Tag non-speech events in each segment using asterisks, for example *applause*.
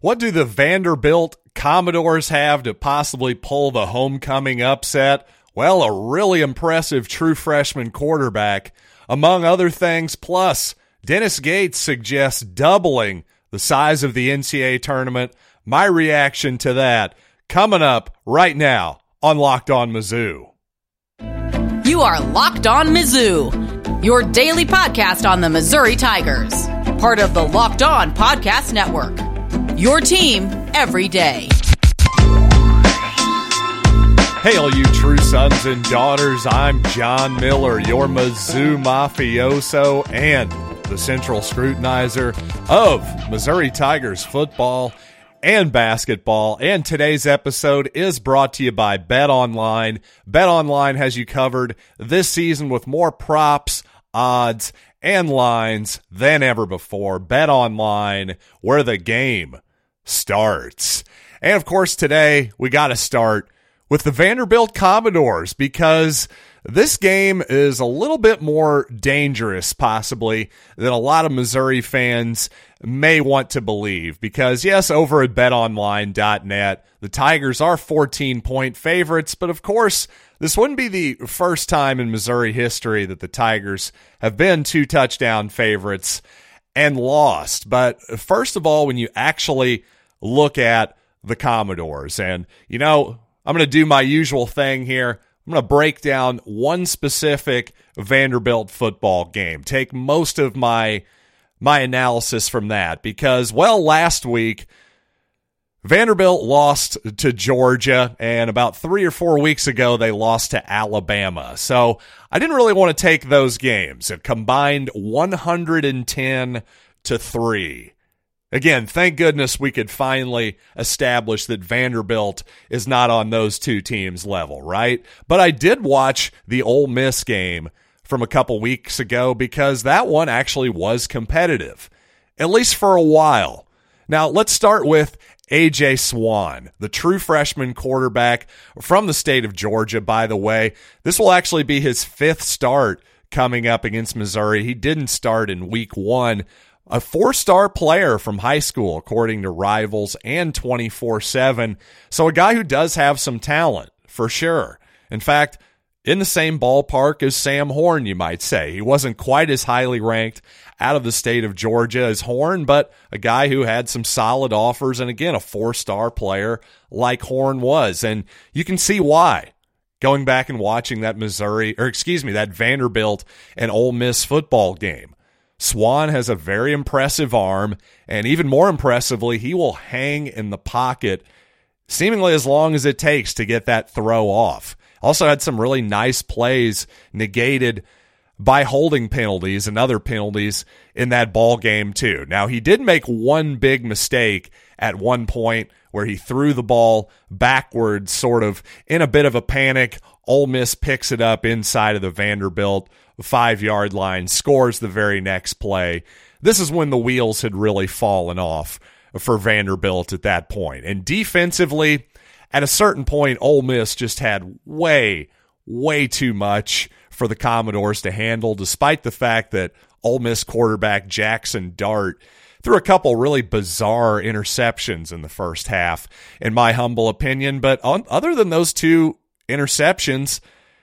What do the Vanderbilt Commodores have to possibly pull the homecoming upset? Well, a really impressive true freshman quarterback, among other things. Plus, Dennis Gates suggests doubling the size of the NCAA tournament. My reaction to that coming up right now on Locked On Mizzou. You are Locked On Mizzou, your daily podcast on the Missouri Tigers, part of the Locked On Podcast Network. Your team every day. Hey, all you true sons and daughters, I'm John Miller, your Mizzou mafioso and the central scrutinizer of Missouri Tigers football and basketball. And today's episode is brought to you by Bet Online. Bet Online has you covered this season with more props, odds, and lines than ever before. Bet Online, where the game starts. And of course, today we got to start with the Vanderbilt Commodores because this game is a little bit more dangerous, possibly, than a lot of Missouri fans may want to believe. Because, yes, over at betonline.net, the Tigers are 14 point favorites, but of course, this wouldn't be the first time in Missouri history that the Tigers have been two touchdown favorites and lost. But first of all, when you actually look at the Commodores, and, you know, I'm going to do my usual thing here. I'm going to break down one specific Vanderbilt football game. Take most of my my analysis from that because well last week Vanderbilt lost to Georgia and about 3 or 4 weeks ago they lost to Alabama. So, I didn't really want to take those games. It combined 110 to 3. Again, thank goodness we could finally establish that Vanderbilt is not on those two teams' level, right? But I did watch the Ole Miss game from a couple weeks ago because that one actually was competitive, at least for a while. Now, let's start with AJ Swann, the true freshman quarterback from the state of Georgia, by the way. This will actually be his fifth start coming up against Missouri. He didn't start in week one a four star player from high school, according to rivals and 24 7. So a guy who does have some talent, for sure. In fact, in the same ballpark as Sam Horn, you might say. He wasn't quite as highly ranked out of the state of Georgia as Horn, but a guy who had some solid offers and again, a four star player like Horn was. And you can see why. Going back and watching that Missouri, or excuse me, that Vanderbilt and Ole Miss football game. Swann has a very impressive arm, and even more impressively, he will hang in the pocket seemingly as long as it takes to get that throw off. Also had some really nice plays negated by holding penalties and other penalties in that ball game too. Now he did make one big mistake at one point where he threw the ball backwards sort of in a bit of a panic. Ole Miss picks it up inside of the Vanderbilt five yard line, scores the very next play. This is when the wheels had really fallen off for Vanderbilt at that point. And defensively, at a certain point, Ole Miss just had way, way too much for the Commodores to handle, despite the fact that Ole Miss quarterback Jackson Dart threw a couple really bizarre interceptions in the first half, in my humble opinion. But on, other than those two interceptions,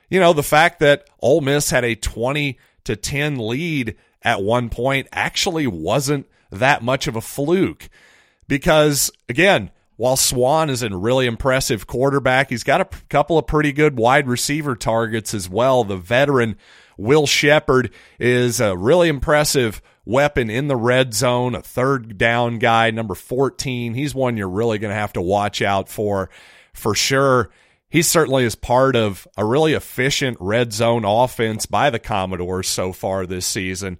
you know, the fact that Ole Miss had a 20 to 10 lead at one point actually wasn't that much of a fluke because again, while Swann is a really impressive quarterback, he's got a couple of pretty good wide receiver targets as well. The veteran Will Sheppard is a really impressive weapon in the red zone, a third down guy, number 14. He's one you're really going to have to watch out for for sure he certainly is part of a really efficient red zone offense by the Commodores so far this season.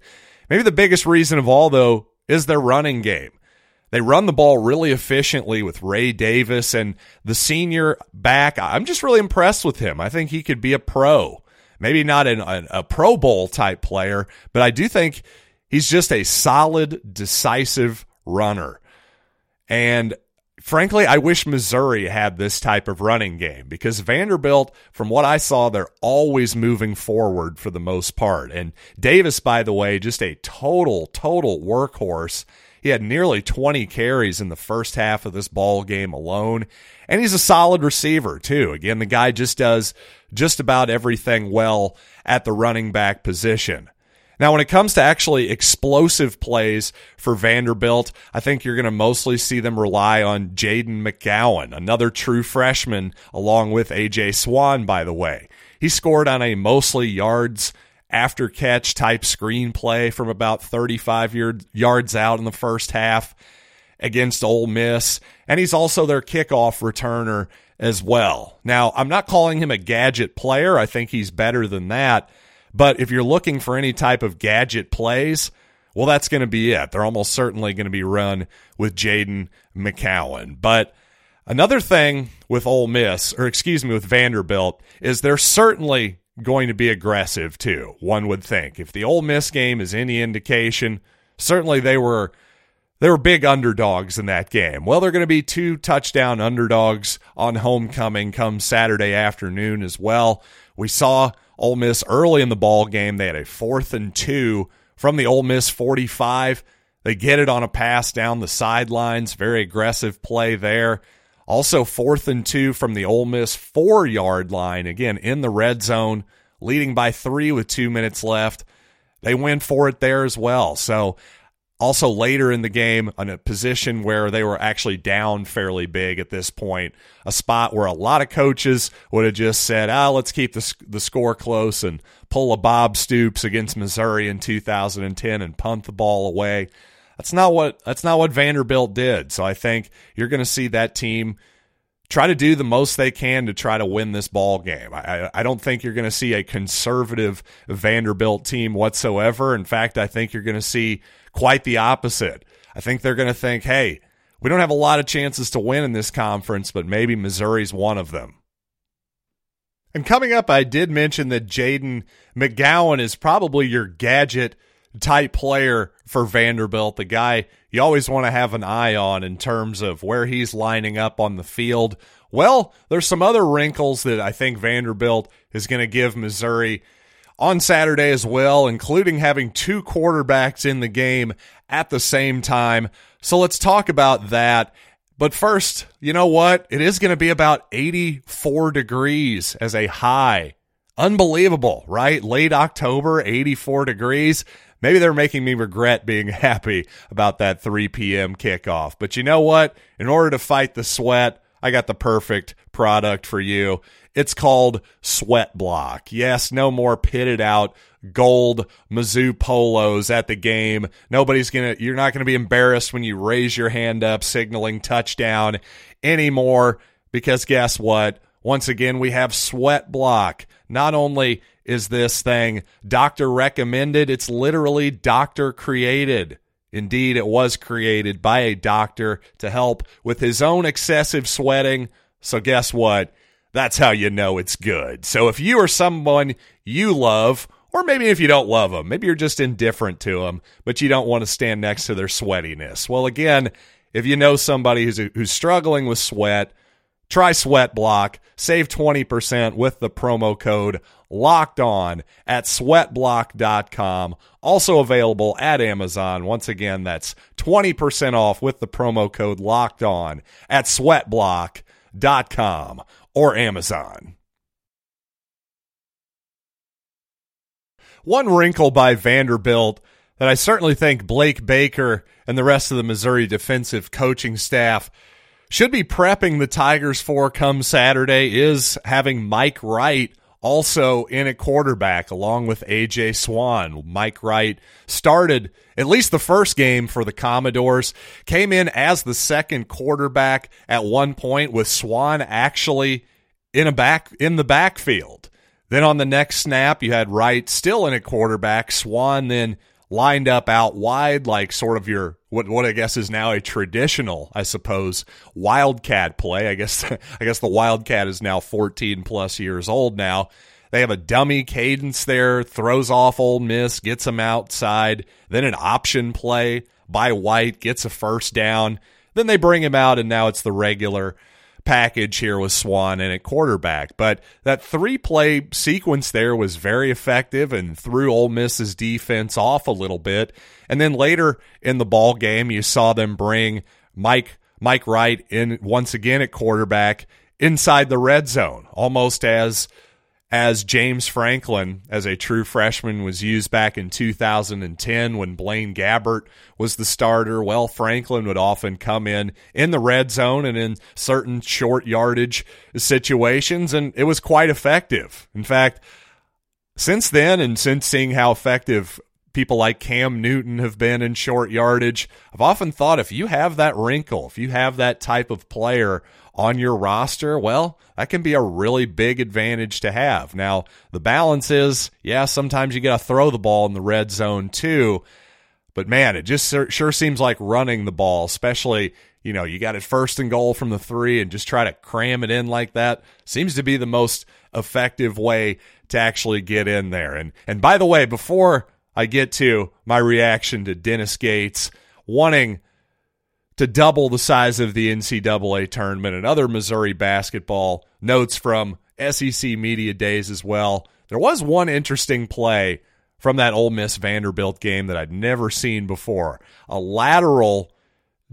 Maybe the biggest reason of all, though, is their running game. They run the ball really efficiently with Ray Davis and the senior back. I'm just really impressed with him. I think he could be a pro. Maybe not an, a, a Pro Bowl type player, but I do think he's just a solid, decisive runner. And frankly, I wish Missouri had this type of running game because Vanderbilt, from what I saw, they're always moving forward for the most part. And Davis, by the way, just a total, total workhorse. He had nearly 20 carries in the first half of this ball game alone. And he's a solid receiver, too. Again, the guy just does just about everything well at the running back position. Now, when it comes to actually explosive plays for Vanderbilt, I think you're going to mostly see them rely on Jayden McGowan, another true freshman, along with AJ Swann, by the way. He scored on a mostly yards after catch type screenplay from about 35 yards out in the first half against Ole Miss. And he's also their kickoff returner as well. Now, I'm not calling him a gadget player. I think he's better than that. But if you're looking for any type of gadget plays, well, that's going to be it. They're almost certainly going to be run with Jayden McGowan. But another thing with Ole Miss, or excuse me, with Vanderbilt, is they're certainly going to be aggressive too, one would think. If the Ole Miss game is any indication, certainly they were they were big underdogs in that game. Well, they're going to be two touchdown underdogs on homecoming come Saturday afternoon as well. We saw Ole Miss early in the ball game. They had a fourth and two from the Ole Miss 45. They get it on a pass down the sidelines. Very aggressive play there. Also, fourth and two from the Ole Miss four yard line. Again, in the red zone, leading by three with two minutes left. They went for it there as well. So also, later in the game, in a position where they were actually down fairly big at this point, a spot where a lot of coaches would have just said, "Ah, let's keep the the score close and pull a Bob Stoops against Missouri in 2010 and punt the ball away." That's not what that's not what Vanderbilt did. So I think you're going to see that team try to do the most they can to try to win this ball game. I, I don't think you're going to see a conservative Vanderbilt team whatsoever. In fact, I think you're going to see quite the opposite. I think they're going to think, hey, we don't have a lot of chances to win in this conference, but maybe Missouri's one of them. And coming up, I did mention that Jayden McGowan is probably your gadget type player for Vanderbilt, the guy you always want to have an eye on in terms of where he's lining up on the field. Well, there's some other wrinkles that I think Vanderbilt is going to give Missouri on Saturday as well, including having two quarterbacks in the game at the same time. So let's talk about that. But first, you know what? It is going to be about 84 degrees as a high. Unbelievable, right? Late October, 84 degrees. Maybe they're making me regret being *laughs* happy about that 3 p.m. kickoff. But you know what? In order to fight the sweat, I got the perfect product for you. It's called Sweat Block. Yes, no more pitted out gold Mizzou polos at the game. Nobody's going to, you're not going to be embarrassed when you raise your hand up signaling touchdown anymore because guess what? Once again, we have Sweat Block. Not only is this thing doctor recommended, it's literally doctor created. Indeed, it was created by a doctor to help with his own excessive sweating. So, guess what? That's how you know it's good. So, if you are someone you love, or maybe if you don't love them, maybe you're just indifferent to them, but you don't want to stand next to their sweatiness. Well, again, if you know somebody who's, who's struggling with sweat, Try Sweat Block. Save 20% with the promo code locked on at sweatblock.com. Also available at Amazon. Once again, that's 20% off with the promo code locked on at sweatblock.com or Amazon. One wrinkle by Vanderbilt that I certainly think Blake Baker and the rest of the Missouri defensive coaching staff should be prepping the Tigers for come Saturday is having Mike Wright also in a quarterback along with AJ Swann. Mike Wright started at least the first game for the Commodores, came in as the second quarterback at one point with Swann actually in a back in the backfield. Then on the next snap, you had Wright still in a quarterback, Swann then lined up out wide, like sort of your what what I guess is now a traditional, I suppose, wildcat play. I guess *laughs* I guess the wildcat is now 14 plus years old now. They have a dummy cadence there, throws off Ole Miss, gets them outside, then an option play by Wright, gets a first down. Then they bring him out, and now it's the regular package here with Swann and at quarterback. But that three play sequence there was very effective and threw Ole Miss's defense off a little bit. And then later in the ball game, you saw them bring Mike Mike Wright in once again at quarterback inside the red zone, almost as as James Franklin as a true freshman was used back in 2010 when Blaine Gabbert was the starter. Well, Franklin would often come in in the red zone and in certain short yardage situations, and it was quite effective. In fact, since then, and since seeing how effective people like Cam Newton have been in short yardage, I've often thought if you have that wrinkle, if you have that type of player on your roster, well, that can be a really big advantage to have. Now, the balance is, yeah, sometimes you got to throw the ball in the red zone too. But man, it just sure seems like running the ball, especially, you know, you got it first and goal from the three and just try to cram it in like that seems to be the most effective way to actually get in there. And and by the way, before I get to my reaction to Dennis Gates wanting to double the size of the NCAA tournament and other Missouri basketball. Notes from SEC media days as well. There was one interesting play from that Ole Miss Vanderbilt game that I'd never seen before. A lateral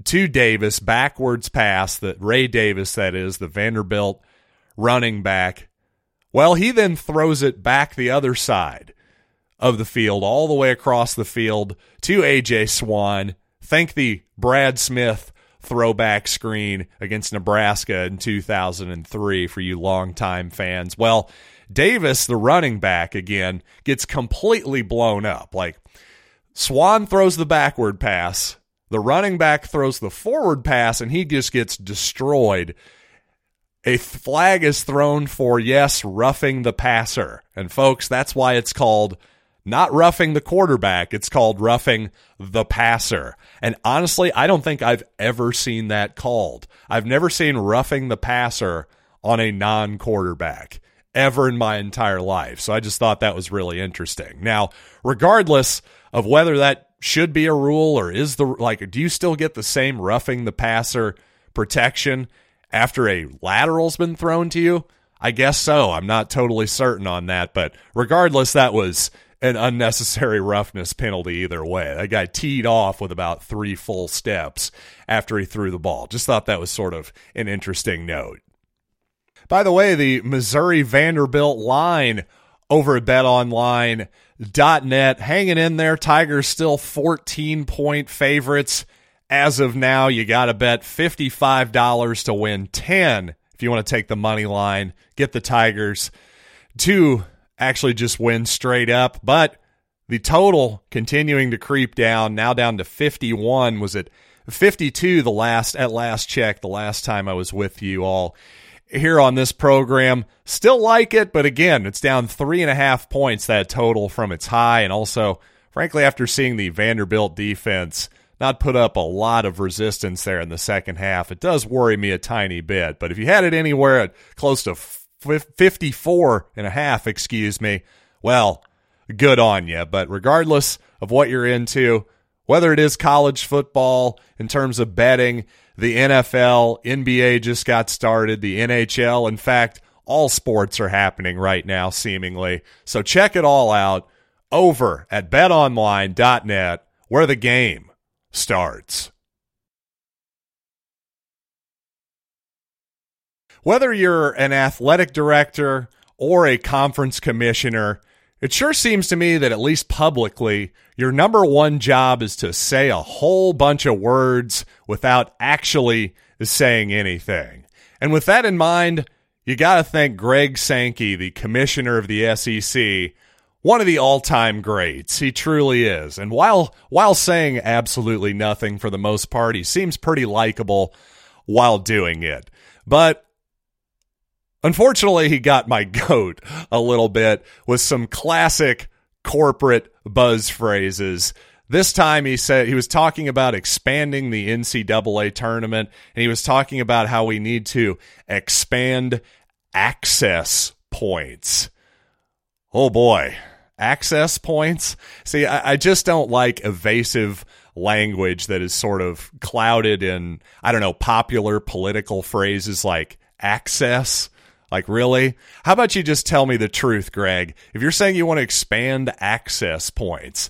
to Davis backwards pass that Ray Davis, that is, the Vanderbilt running back. Well, he then throws it back the other side of the field, all the way across the field to AJ Swann. Thank the Brad Smith throwback screen against Nebraska in 2003 for you longtime fans. Well, Davis, the running back, again, gets completely blown up. Like, Swann throws the backward pass, the running back throws the forward pass, and he just gets destroyed. A flag is thrown for, yes, roughing the passer. And, folks, that's why it's called not roughing the quarterback, it's called roughing the passer. And honestly, I don't think I've ever seen that called. I've never seen roughing the passer on a non quarterback ever in my entire life. So I just thought that was really interesting. Now, regardless of whether that should be a rule or is the like, do you still get the same roughing the passer protection after a lateral's been thrown to you? I guess so. I'm not totally certain on that, but regardless, that was an unnecessary roughness penalty either way. That guy teed off with about three full steps after he threw the ball. Just thought that was sort of an interesting note. By the way, the Missouri Vanderbilt line over at betonline.net hanging in there. Tigers still 14 point favorites. As of now, you got to bet $55 to win 10 if you want to take the money line, get the Tigers to actually just win straight up. But the total continuing to creep down, now down to 51, was at 52 the last at last check, the last time I was with you all here on this program. Still like it, but again, it's down three and a half points that total from its high. And also, frankly, after seeing the Vanderbilt defense not put up a lot of resistance there in the second half, it does worry me a tiny bit. But if you had it anywhere at close to 54 and a half, excuse me. Well, good on you. But regardless of what you're into, whether it is college football in terms of betting, the NFL, NBA just got started, the NHL, in fact, all sports are happening right now, seemingly. So check it all out over at betonline.net where the game starts. Whether you're an athletic director or a conference commissioner, it sure seems to me that at least publicly, your number one job is to say a whole bunch of words without actually saying anything. And with that in mind, you got to thank Greg Sankey, the commissioner of the SEC, one of the all-time greats. He truly is. And while while saying absolutely nothing for the most part, he seems pretty likable while doing it. But Unfortunately, he got my *laughs* goat a little bit with some classic corporate buzz phrases. This time he said he was talking about expanding the NCAA tournament and he was talking about how we need to expand access points. Oh boy, access points. See, I, I just don't like evasive language that is sort of clouded in, I don't know, popular political phrases like access. Like, really? How about you just tell me the truth, Greg? If you're saying you want to expand access points,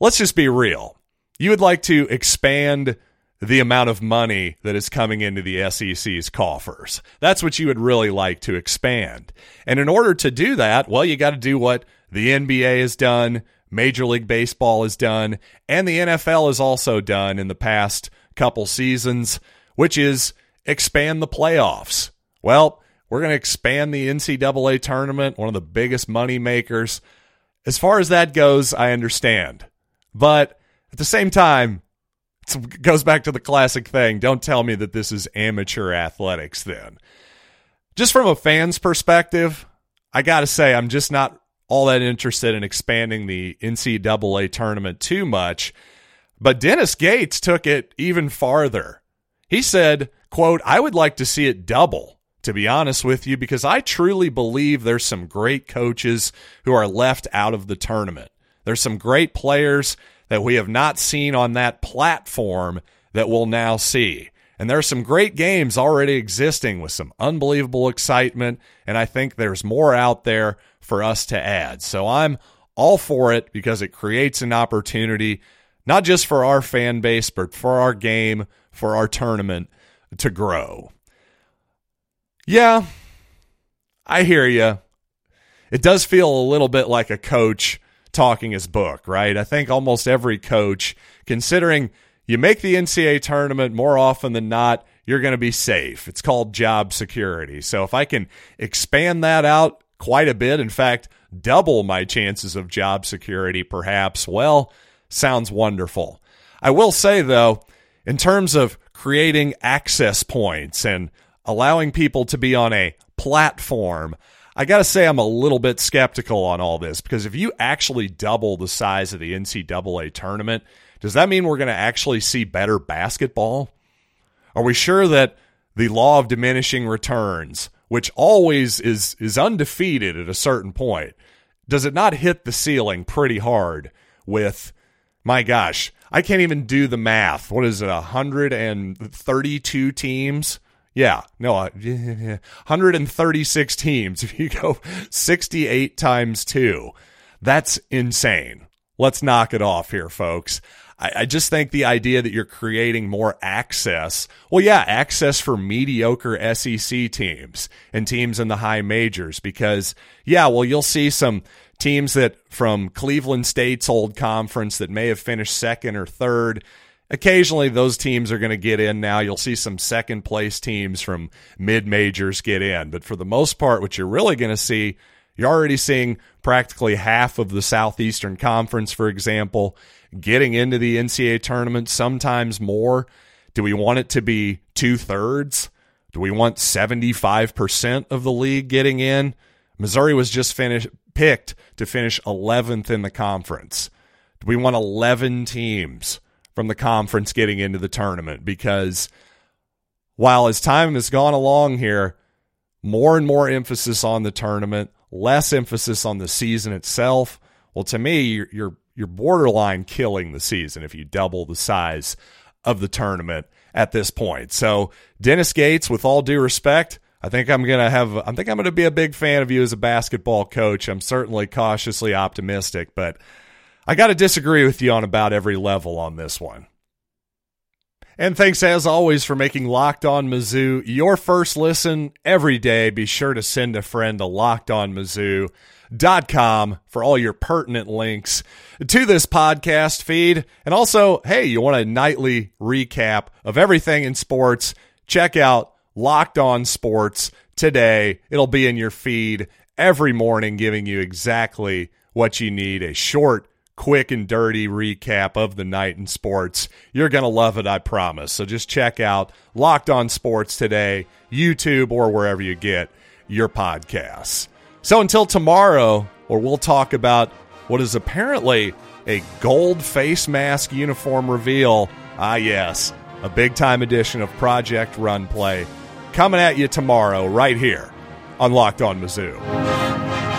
let's just be real. You would like to expand the amount of money that is coming into the SEC's coffers. That's what you would really like to expand. And in order to do that, well, you got to do what the NBA has done, Major League Baseball has done, and the NFL has also done in the past couple seasons, which is expand the playoffs. Well, we're going to expand the NCAA tournament, one of the biggest money makers. As far as that goes, I understand. But at the same time, it goes back to the classic thing. Don't tell me that this is amateur athletics then. Just from a fan's perspective, I got to say, I'm just not all that interested in expanding the NCAA tournament too much. But Dennis Gates took it even farther. He said, quote, I would like to see it double, to be honest with you, because I truly believe there's some great coaches who are left out of the tournament. There's some great players that we have not seen on that platform that we'll now see. And there are some great games already existing with some unbelievable excitement. And I think there's more out there for us to add. So I'm all for it because it creates an opportunity, not just for our fan base, but for our game, for our tournament to grow. Yeah, I hear you. It does feel a little bit like a coach talking his book, right? I think almost every coach, considering you make the NCAA tournament more often than not, you're going to be safe. It's called job security. So if I can expand that out quite a bit, in fact, double my chances of job security, perhaps, well, sounds wonderful. I will say, though, in terms of creating access points and allowing people to be on a platform, I got to say, I'm a little bit skeptical on all this because if you actually double the size of the NCAA tournament, does that mean we're going to actually see better basketball? Are we sure that the law of diminishing returns, which always is, is undefeated at a certain point, does it not hit the ceiling pretty hard with, my gosh, I can't even do the math. What is it, 132 teams? Yeah, no, *laughs* 136 teams. *laughs* If you go 68 times two, that's insane. Let's knock it off here, folks. I, I, just think the idea that you're creating more access, well, yeah, access for mediocre SEC teams and teams in the high majors, because, yeah, well, you'll see some teams that from Cleveland State's old conference that may have finished second or third occasionally those teams are going to get in now. You'll see some second place teams from mid majors get in. But for the most part, what you're really going to see, you're already seeing practically half of the Southeastern Conference, for example, getting into the NCAA tournament, sometimes more. Do we want it to be two thirds? Do we want 75% of the league getting in? Missouri was just finished picked to finish 11th in the conference. Do we want 11 teams? From the conference getting into the tournament because while as time has gone along here, more and more emphasis on the tournament, less emphasis on the season itself. Well, to me, you're you're, borderline killing the season if you double the size of the tournament at this point. So, Dennis Gates, with all due respect, I think I'm gonna have. I think I'm gonna be a big fan of you as a basketball coach. I'm certainly cautiously optimistic, but I got to disagree with you on about every level on this one. And thanks as always for making Locked On Mizzou your first listen every day. Be sure to send a friend to lockedonmizzou.com for all your pertinent links to this podcast feed. And also, hey, you want a nightly recap of everything in sports? Check out Locked On Sports today. It'll be in your feed every morning, giving you exactly what you need a short, quick and dirty recap of the night in sports. You're going to love it, I promise. So just check out Locked On Sports today, YouTube, or wherever you get your podcasts. So until tomorrow, where we'll talk about what is apparently a gold face mask uniform reveal. Ah, yes, a big time edition of Project Run Play coming at you tomorrow, right here on Locked On Mizzou.